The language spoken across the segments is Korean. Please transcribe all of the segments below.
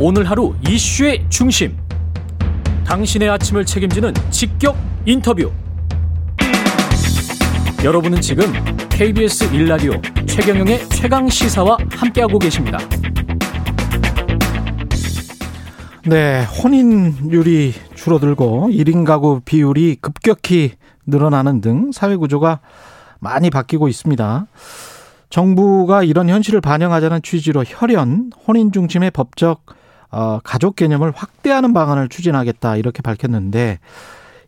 오늘 하루 이슈의 중심. 당신의 아침을 책임지는 직격 인터뷰. 여러분은 지금 KBS 일라디오 최경영의 최강 시사와 함께하고 계십니다. 네, 혼인율이 줄어들고 1인 가구 비율이 급격히 늘어나는 등 사회 구조가 많이 바뀌고 있습니다. 정부가 이런 현실을 반영하자는 취지로 혈연, 혼인 중심의 법적 어, 가족 개념을 확대하는 방안을 추진하겠다 이렇게 밝혔는데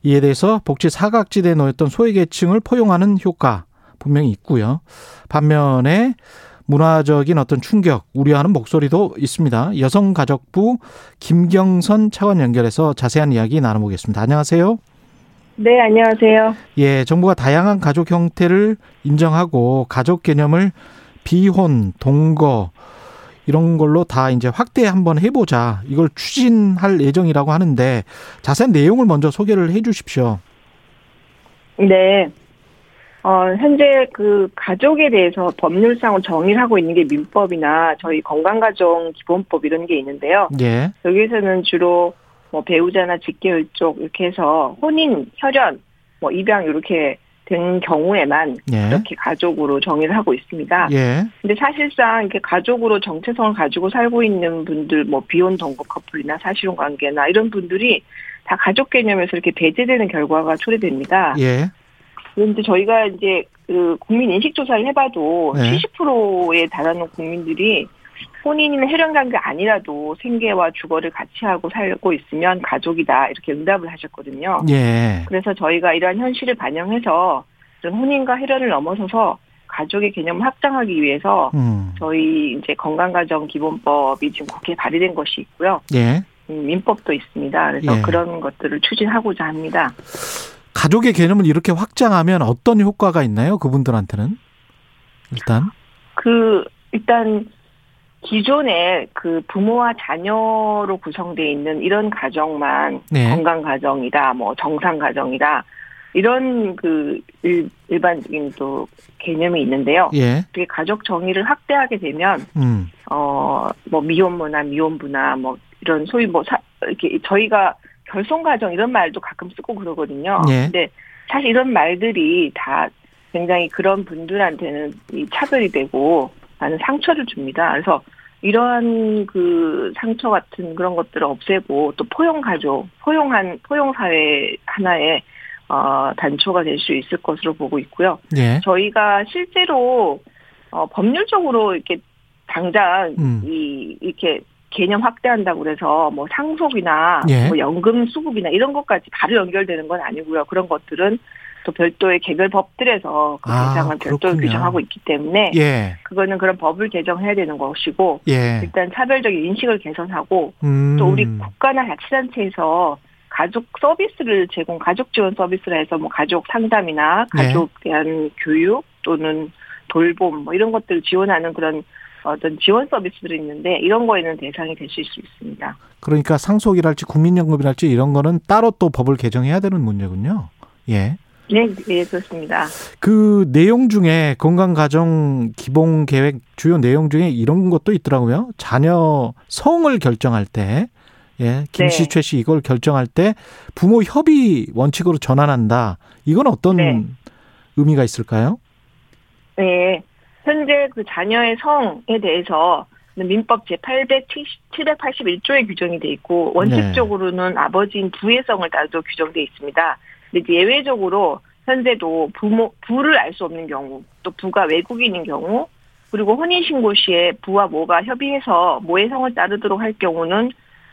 이에 대해서 복지 사각지대에 놓였던 소외계층을 포용하는 효과 분명히 있고요. 반면에 문화적인 어떤 충격, 우려하는 목소리도 있습니다. 여성가족부 김경선 차관 연결해서 자세한 이야기 나눠보겠습니다. 안녕하세요. 네, 안녕하세요. 예, 정부가 다양한 가족 형태를 인정하고 가족 개념을 비혼, 동거 이런 걸로 다 이제 확대 한번 해보자. 이걸 추진할 예정이라고 하는데 자세한 내용을 먼저 소개를 해 주십시오. 네. 어, 현재 그 가족에 대해서 법률상으로 정의를 하고 있는 게 민법이나 저희 건강가정 기본법 이런 게 있는데요. 예. 여기에서는 주로 뭐 배우자나 직계일족 이렇게 해서 혼인, 혈연, 뭐 입양 이렇게 된 경우에만 예. 이렇게 가족으로 정의를 하고 있습니다. 예. 근데 사실상 이렇게 가족으로 정체성을 가지고 살고 있는 분들, 뭐 비혼 동거 커플이나 사실혼 관계나 이런 분들이 다 가족 개념에서 이렇게 배제되는 결과가 초래됩니다. 예. 그런데 저희가 이제 그 국민 인식 조사를 해봐도 네. 70%에 달하는 국민들이 혼인이나 혈연 관계 아니라도 생계와 주거를 같이 하고 살고 있으면 가족이다 이렇게 응답을 하셨거든요. 예. 그래서 저희가 이러한 현실을 반영해서 혼인과 혈연을 넘어서서 가족의 개념을 확장하기 위해서 음. 저희 이제 건강가정 기본법이 지금 국회에 발의된 것이 있고요. 예. 음, 민법도 있습니다. 그래서 예. 그런 것들을 추진하고자 합니다. 가족의 개념을 이렇게 확장하면 어떤 효과가 있나요? 그분들한테는 일단 그 일단 기존에 그 부모와 자녀로 구성되어 있는 이런 가정만 네. 건강 가정이다, 뭐 정상 가정이다 이런 그 일, 일반적인 또 개념이 있는데요. 예. 그게 가족 정의를 확대하게 되면 음. 어뭐 미혼모나 미혼부나 뭐 이런 소위 뭐 사, 이렇게 저희가 결손 가정 이런 말도 가끔 쓰고 그러거든요. 예. 근데 사실 이런 말들이 다 굉장히 그런 분들한테는 이 차별이 되고 많은 상처를 줍니다. 그래서 이러한 그 상처 같은 그런 것들을 없애고 또 포용 가족, 포용한 포용 사회 하나의 어 단초가 될 수 있을 것으로 보고 있고요. 예. 저희가 실제로 어 법률적으로 이렇게 당장 음. 이 이렇게 개념 확대한다고 그래서 뭐 상속이나 예. 뭐 연금 수급이나 이런 것까지 바로 연결되는 건 아니고요. 그런 것들은 또 별도의 개별 법들에서 그 아, 대상을 별도로 그렇군요. 규정하고 있기 때문에 예. 그거는 그런 법을 개정해야 되는 것이고 예. 일단 차별적인 인식을 개선하고 음. 또 우리 국가나 자치단체에서 가족 서비스를 제공, 가족 지원 서비스를 해서 뭐 가족 상담이나 네. 가족 대한 교육 또는 돌봄 뭐 이런 것들을 지원하는 그런 어떤 지원 서비스들이 있는데 이런 거에는 대상이 되실 수 있습니다. 그러니까 상속이랄지 국민연금이랄지 이런 거는 따로 또 법을 개정해야 되는 문제군요. 예. 네, 네 그렇습니다. 그 내용 중에 건강가정 기본 계획 주요 내용 중에 이런 것도 있더라고요. 자녀 성을 결정할 때, 예, 김씨, 네. 최씨 이걸 결정할 때 부모 협의 원칙으로 전환한다. 이건 어떤 네. 의미가 있을까요? 네, 현재 그 자녀의 성에 대해서 민법 제 781조에 규정이 돼 있고 원칙적으로는 아버지인 부의 성을 따로 규정돼 있습니다. 근데 예외적으로 현재도 부모 부를 알 수 없는 경우, 또 부가 외국인인 경우, 그리고 혼인 신고 시에 부와 모가 협의해서 모의 성을 따르도록 할 경우는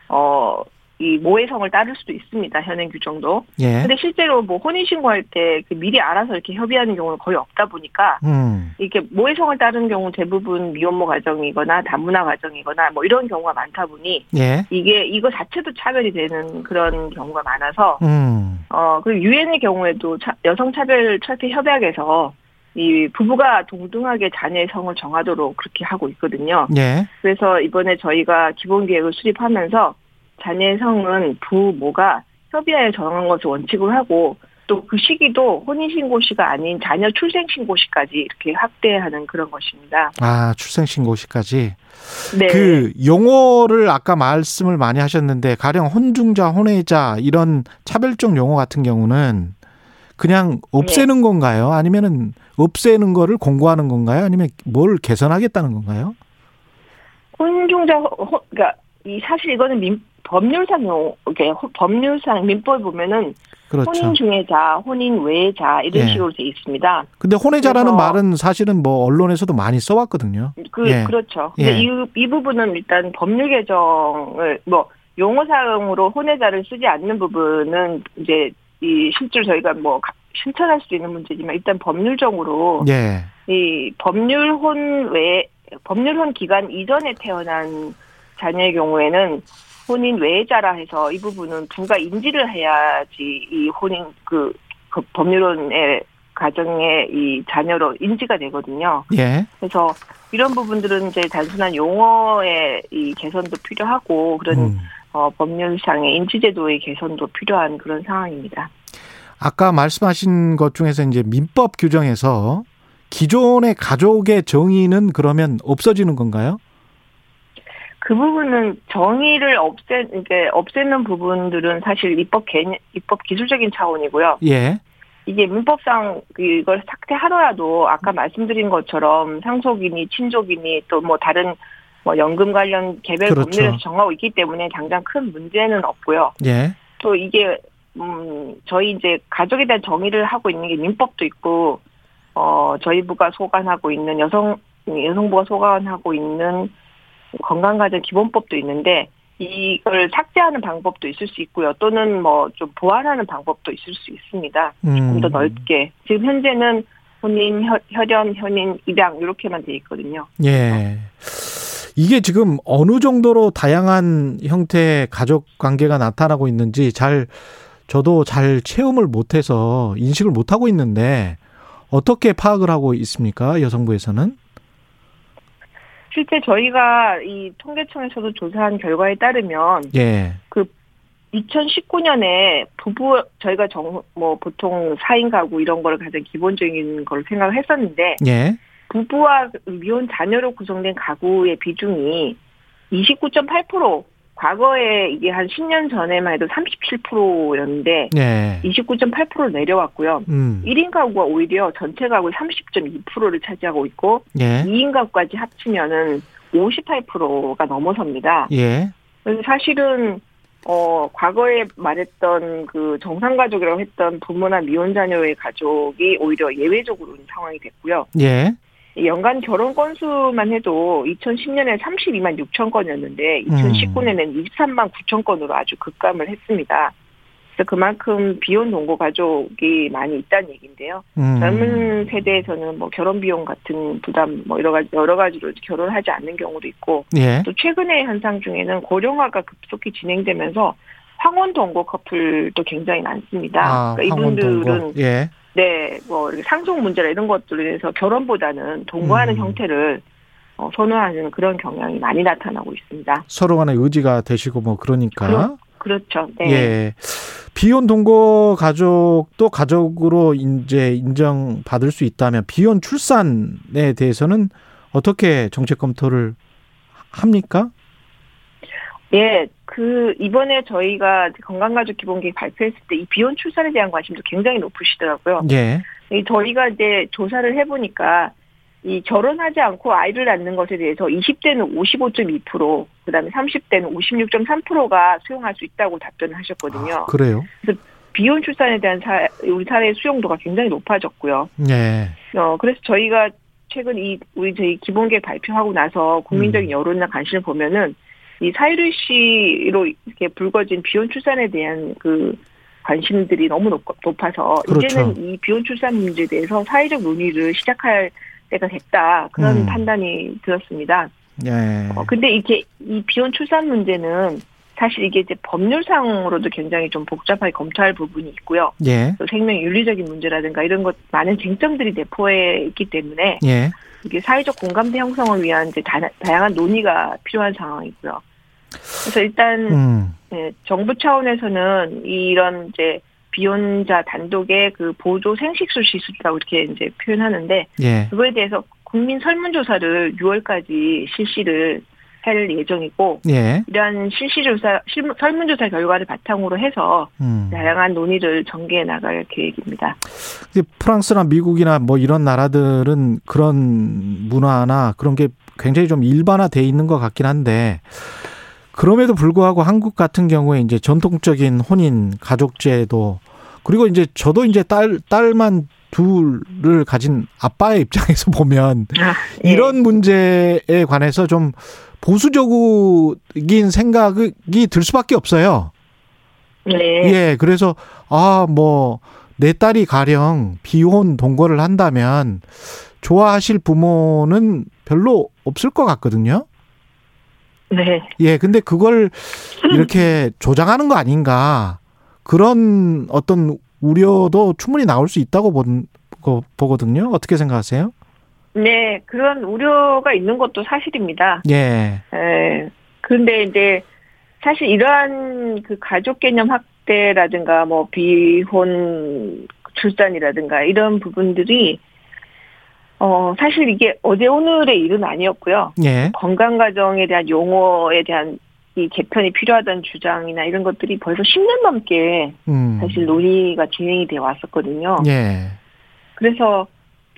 어. 이 모의 성을 따를 수도 있습니다. 현행 규정도. 예. 근데 실제로 뭐 혼인 신고할 때 미리 알아서 이렇게 협의하는 경우는 거의 없다 보니까 음. 이렇게 모해성을 따르는 경우 대부분 미혼모 가정이거나 다문화 가정이거나 뭐 이런 경우가 많다 보니 예. 이게 이거 자체도 차별이 되는 그런 경우가 많아서 음. 어 그리고 유엔의 경우에도 차- 여성 차별 철폐 협약에서 이 부부가 동등하게 자녀의 성을 정하도록 그렇게 하고 있거든요. 예. 그래서 이번에 저희가 기본 계획을 수립하면서 자녀의 성은 부모가 협의하에 정한 것을 원칙으로 하고 또 그 시기도 혼인신고시가 아닌 자녀 출생신고시까지 이렇게 확대하는 그런 것입니다. 아, 출생신고시까지. 네. 그 용어를 아까 말씀을 많이 하셨는데 가령 혼중자, 혼외자 이런 차별적 용어 같은 경우는 그냥 없애는 건가요? 아니면은 없애는 거를 공고하는 건가요? 아니면 뭘 개선하겠다는 건가요? 혼중자, 호, 그러니까 이 사실 이거는 민, 법률상 용, 이렇게 법률상 민법 보면은 그렇죠. 혼인 중외자, 혼인 외자 이런 예. 식으로 돼 있습니다. 근데 혼외자라는 말은 사실은 뭐 언론에서도 많이 써왔거든요. 그 예. 그렇죠. 근데 예. 이, 이 부분은 일단 법률 개정을 뭐 용어 사용으로 혼외자를 쓰지 않는 부분은 이제 이 실제로 저희가 뭐 가- 신청할 수도 있는 문제지만 일단 법률적으로 예. 이 법률 혼 외 법률 혼 기간 이전에 태어난 자녀의 경우에는 혼인 외자라 해서 이 부분은 부가 인지를 해야지 이 혼인 그, 그 법률혼의 가정의 이 자녀로 인지가 되거든요. 예. 그래서 이런 부분들은 이제 단순한 용어의 이 개선도 필요하고 그런 음. 어, 법률상의 인지제도의 개선도 필요한 그런 상황입니다. 아까 말씀하신 것 중에서 이제 민법 규정에서 기존의 가족의 정의는 그러면 없어지는 건가요? 그 부분은 정의를 없애, 이게 없애는 부분들은 사실 입법 개념, 입법 기술적인 차원이고요. 예. 이게 민법상 그 이걸 삭제하더라도 아까 말씀드린 것처럼 상속이니 친족이니 또뭐 다른 뭐 연금 관련 개별 그렇죠. 법률에서 정하고 있기 때문에 당장 큰 문제는 없고요. 예. 또 이게 음 저희 이제 가족에 대한 정의를 하고 있는 게 민법도 있고 어 저희 부가 소관하고 있는 여성 여성부가 소관하고 있는 건강가정 기본법도 있는데 이걸 삭제하는 방법도 있을 수 있고요. 또는 뭐 좀 보완하는 방법도 있을 수 있습니다. 좀더 음. 넓게. 지금 현재는 혼인, 혈, 혈연, 현인, 입양 이렇게만 돼 있거든요. 예. 이게 지금 어느 정도로 다양한 형태의 가족 관계가 나타나고 있는지 잘 저도 잘 체험을 못해서 인식을 못하고 있는데 어떻게 파악을 하고 있습니까? 여성부에서는? 실제 저희가 이 통계청에서도 조사한 결과에 따르면 예. 2019년에 부부 저희가 정 뭐 보통 4인 가구 이런 거를 가장 기본적인 걸 생각을 했었는데 예. 부부와 미혼 자녀로 구성된 가구의 비중이 29.8% 과거에 이게 한 10년 전에만 해도 37%였는데 예. 29.8% 내려왔고요. 음. 1인 가구가 오히려 전체 가구의 30.2%를 차지하고 있고 예. 2인 가구까지 합치면은 58%가 넘어섭니다. 예. 그래서 사실은 어 과거에 말했던 그 정상 가족이라고 했던 부모나 미혼 자녀의 가족이 오히려 예외적으로 상황이 됐고요. 예. 연간 결혼 건수만 해도 2010년에 32만 6천 건이었는데 2019년에는 23만 9천 건으로 아주 급감을 했습니다. 그래서 그만큼 비혼 동거 가족이 많이 있다는 얘기인데요. 음. 젊은 세대에서는 뭐 결혼 비용 같은 부담 뭐 여러 가지 여러 가지로 결혼하지 않는 경우도 있고 예. 또 최근의 현상 중에는 고령화가 급속히 진행되면서 황혼 동거 커플도 굉장히 많습니다. 아, 그러니까 이분들은. 예. 네, 뭐 상속 문제나 이런 것들에 대해서 결혼보다는 동거하는 음. 형태를 어, 선호하는 그런 경향이 많이 나타나고 있습니다. 서로 간의 의지가 되시고 뭐 그러니까. 그럼- 그렇죠. 네. 예. 비혼 동거 가족도 가족으로 이제 인정받을 수 있다면 비혼 출산에 대해서는 어떻게 정책 검토를 합니까? 예, 그 이번에 저희가 건강가족 기본계획 발표했을 때 이 비혼 출산에 대한 관심도 굉장히 높으시더라고요. 예. 이 저희가 이제 조사를 해보니까 이 결혼하지 않고 아이를 낳는 것에 대해서 20대는 55.2%, 그다음에 30대는 56.3%가 수용할 수 있다고 답변을 하셨거든요. 아, 그래요? 비혼 출산에 대한 사, 우리 사회의 수용도가 굉장히 높아졌고요. 예. 어, 그래서 저희가 최근 이 우리 저희 기본계획 발표하고 나서 국민적인 음. 여론이나 관심을 보면은 이 사유리 씨로 이렇게 불거진 비혼 출산에 대한 그 관심들이 너무 높, 높아서 그렇죠. 이제는 이 비혼 출산 문제에 대해서 사회적 논의를 시작할 때가 됐다 그런 음. 판단이 들었습니다. 예. 어, 근데 이게 이 비혼 출산 문제는 사실 이게 이제 법률상으로도 굉장히 좀 복잡하게 검토할 부분이 있고요. 예. 또 생명 윤리적인 문제라든가 이런 것 많은 쟁점들이 내포해 있기 때문에 예. 이게 사회적 공감대 형성을 위한 이제 다, 다양한 논의가 필요한 상황이고요. 그래서 일단 음. 네, 정부 차원에서는 이런 이제 비혼자 단독의 그 보조 생식수 시술이라고 이렇게 이제 표현하는데 예. 그거에 대해서 국민 설문조사를 6월까지 실시를 할 예정이고 예. 이러한 실시조사 실- 설문조사 결과를 바탕으로 해서 음. 다양한 논의를 전개해 나갈 계획입니다. 프랑스나 미국이나 뭐 이런 나라들은 그런 문화나 그런 게 굉장히 좀 일반화돼 있는 것 같긴 한데 그럼에도 불구하고 한국 같은 경우에 이제 전통적인 혼인 가족제도 그리고 이제 저도 이제 딸 딸만 둘을 가진 아빠의 입장에서 보면 예. 이런 문제에 관해서 좀 보수적인 생각이 들 수밖에 없어요. 네. 예, 그래서 아, 뭐 내 딸이 가령 비혼 동거를 한다면 좋아하실 부모는 별로 없을 것 같거든요. 네. 예, 근데 그걸 이렇게 조장하는 거 아닌가 그런 어떤 우려도 충분히 나올 수 있다고 본, 거- 보거든요. 어떻게 생각하세요? 네, 그런 우려가 있는 것도 사실입니다. 예, 예. 그런데 이제 사실 이러한 그 가족 개념 확대라든가 뭐 비혼 출산이라든가 이런 부분들이 어 사실 이게 어제 오늘의 일은 아니었고요. 예, 건강 가정에 대한 용어에 대한 이 개편이 필요하다는 주장이나 이런 것들이 벌써 10년 넘게 음, 사실 논의가 진행이 돼 왔었거든요. 예, 그래서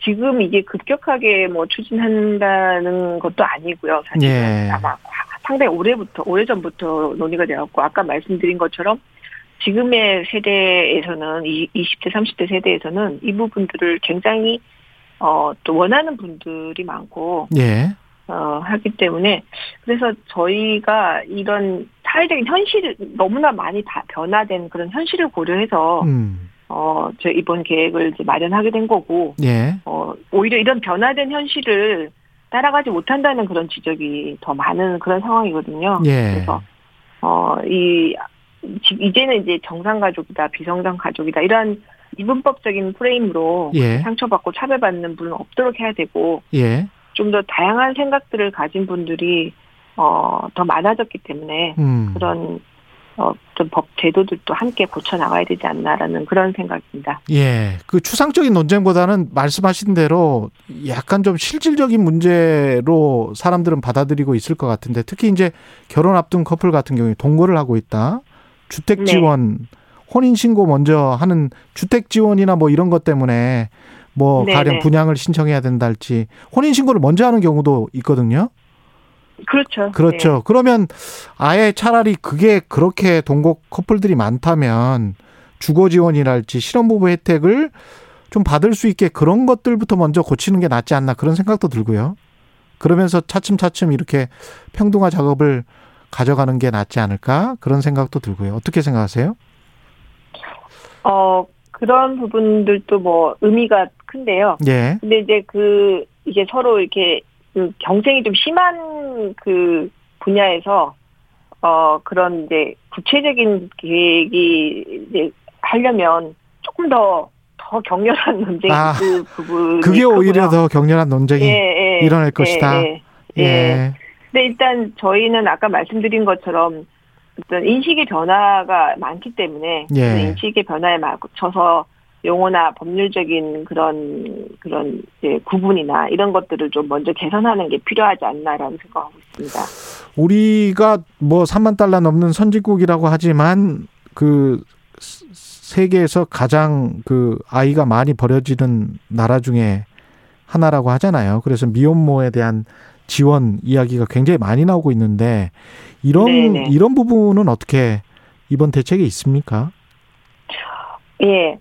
지금 이게 급격하게 뭐 추진한다는 것도 아니고요. 사실은 예. 아마 상당히 오래부터 오래 전부터 논의가 되었고 아까 말씀드린 것처럼 지금의 세대에서는 이 20대 30대 세대에서는 이 부분들을 굉장히 어 또 원하는 분들이 많고 예, 어 하기 때문에 그래서 저희가 이런 사회적인 현실을 너무나 많이 다 변화된 그런 현실을 고려해서 음, 어, 저 이번 계획을 이제 마련하게 된 거고, 예, 어, 오히려 이런 변화된 현실을 따라가지 못한다는 그런 지적이 더 많은 그런 상황이거든요. 예, 그래서, 어, 이, 지- 이제는 이제 정상 가족이다, 비정상 가족이다, 이런 이분법적인 프레임으로 예. 상처받고 차별받는 분은 없도록 해야 되고, 예, 좀더 다양한 생각들을 가진 분들이, 어, 더 많아졌기 때문에, 음. 그런, 어, 좀 법 제도들도 함께 고쳐 나가야 되지 않나라는 그런 생각입니다. 예, 그 추상적인 논쟁보다는 말씀하신 대로 약간 좀 실질적인 문제로 사람들은 받아들이고 있을 것 같은데 특히 이제 결혼 앞둔 커플 같은 경우에 동거를 하고 있다. 주택 네. 지원, 혼인 신고 먼저 하는 주택 지원이나 뭐 이런 것 때문에 뭐 네, 가령 네. 분양을 신청해야 된다 할지 혼인 신고를 먼저 하는 경우도 있거든요. 그렇죠. 그렇죠. 그러면 아예 차라리 그게 그렇게 동거 커플들이 많다면 주거 지원이랄지 실업부부 혜택을 좀 받을 수 있게 그런 것들부터 먼저 고치는 게 낫지 않나 그런 생각도 들고요. 그러면서 차츰차츰 이렇게 평등화 작업을 가져가는 게 낫지 않을까 그런 생각도 들고요. 어떻게 생각하세요? 어, 그런 부분들도 뭐 의미가 큰데요. 예, 근데 이제 그, 이게 서로 이렇게 좀 경쟁이 좀 심한 그 분야에서, 어, 그런 이제 구체적인 계획이 이제 하려면 조금 더, 더 격렬한 논쟁이 아, 그 부분이 그게 오히려 크고요. 더 격렬한 논쟁이 예, 예, 일어날 것이다. 예, 예. 예, 예. 근데 일단 저희는 아까 말씀드린 것처럼 어떤 인식의 변화가 많기 때문에 예. 그 인식의 변화에 맞춰서 용어나 법률적인 그런 그런 이제 구분이나 이런 것들을 좀 먼저 개선하는 게 필요하지 않나라는 생각하고 있습니다. 우리가 뭐 3만 달러 넘는 선진국이라고 하지만 그 세계에서 가장 그 아이가 많이 버려지는 나라 중에 하나라고 하잖아요. 그래서 미혼모에 대한 지원 이야기가 굉장히 많이 나오고 있는데 이런 네네. 이런 부분은 어떻게 이번 대책에 있습니까? 예.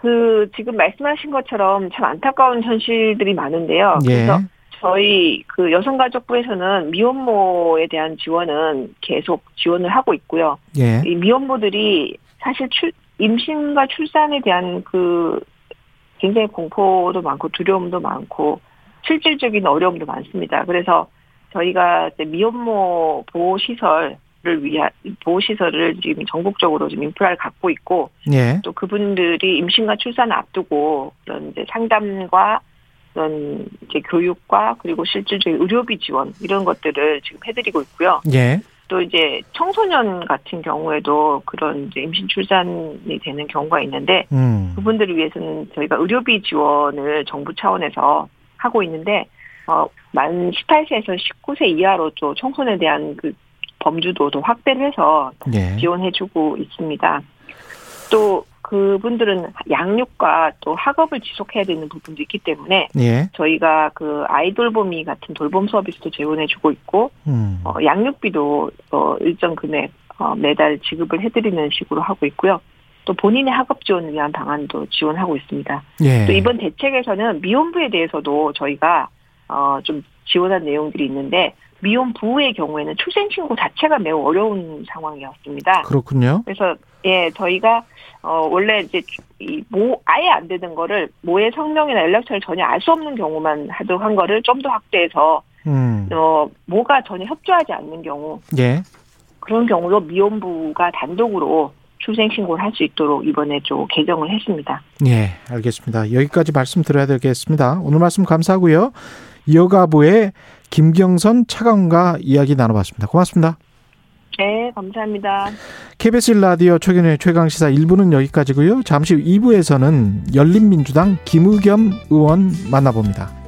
그 지금 말씀하신 것처럼 참 안타까운 현실들이 많은데요. 예. 그래서 저희 그 여성가족부에서는 미혼모에 대한 지원은 계속 지원을 하고 있고요. 예. 이 미혼모들이 사실 출, 임신과 출산에 대한 그 굉장히 공포도 많고 두려움도 많고 실질적인 어려움도 많습니다. 그래서 저희가 미혼모 보호 시설 을 위한 보호 시설을 지금 전국적으로 지금 인프라를 갖고 있고 예. 또 그분들이 임신과 출산을 앞두고 그런 이제 상담과 그런 이제 교육과 그리고 실질적인 의료비 지원 이런 것들을 지금 해드리고 있고요. 예. 또 이제 청소년 같은 경우에도 그런 이제 임신 출산이 되는 경우가 있는데 음. 그분들을 위해서는 저희가 의료비 지원을 정부 차원에서 하고 있는데 어, 만 18세에서 19세 이하로 또 청소년에 대한 그 범주도 더 확대를 해서 예. 지원해주고 있습니다. 또 그분들은 양육과 또 학업을 지속해야 되는 부분도 있기 때문에 예. 저희가 그 아이돌봄이 같은 돌봄 서비스도 지원해주고 있고 음. 어, 양육비도 어, 일정 금액 어, 매달 지급을 해드리는 식으로 하고 있고요. 또 본인의 학업 지원을 위한 방안도 지원하고 있습니다. 예. 또 이번 대책에서는 미혼부에 대해서도 저희가 어, 좀 지원한 내용들이 있는데 미혼부의 경우에는 출생 신고 자체가 매우 어려운 상황이었습니다. 그렇군요. 그래서 예 저희가 어 원래 이제 이 모 아예 안 되는 거를 모의 성명이나 연락처를 전혀 알 수 없는 경우만 하도록 한 거를 좀 더 확대해서 음. 어 모가 전혀 협조하지 않는 경우 예. 그런 경우도 미혼부가 단독으로 출생 신고를 할 수 있도록 이번에 좀 개정을 했습니다. 예, 알겠습니다. 여기까지 말씀드려야 되겠습니다. 오늘 말씀 감사하고요. 여가부의 김경선 차관과 이야기 나눠봤습니다. 고맙습니다. 네, 감사합니다. KBS 라디오 최근의 최강시사 1부는 여기까지고요. 잠시 후 2부에서는 열린민주당 김의겸 의원 만나봅니다.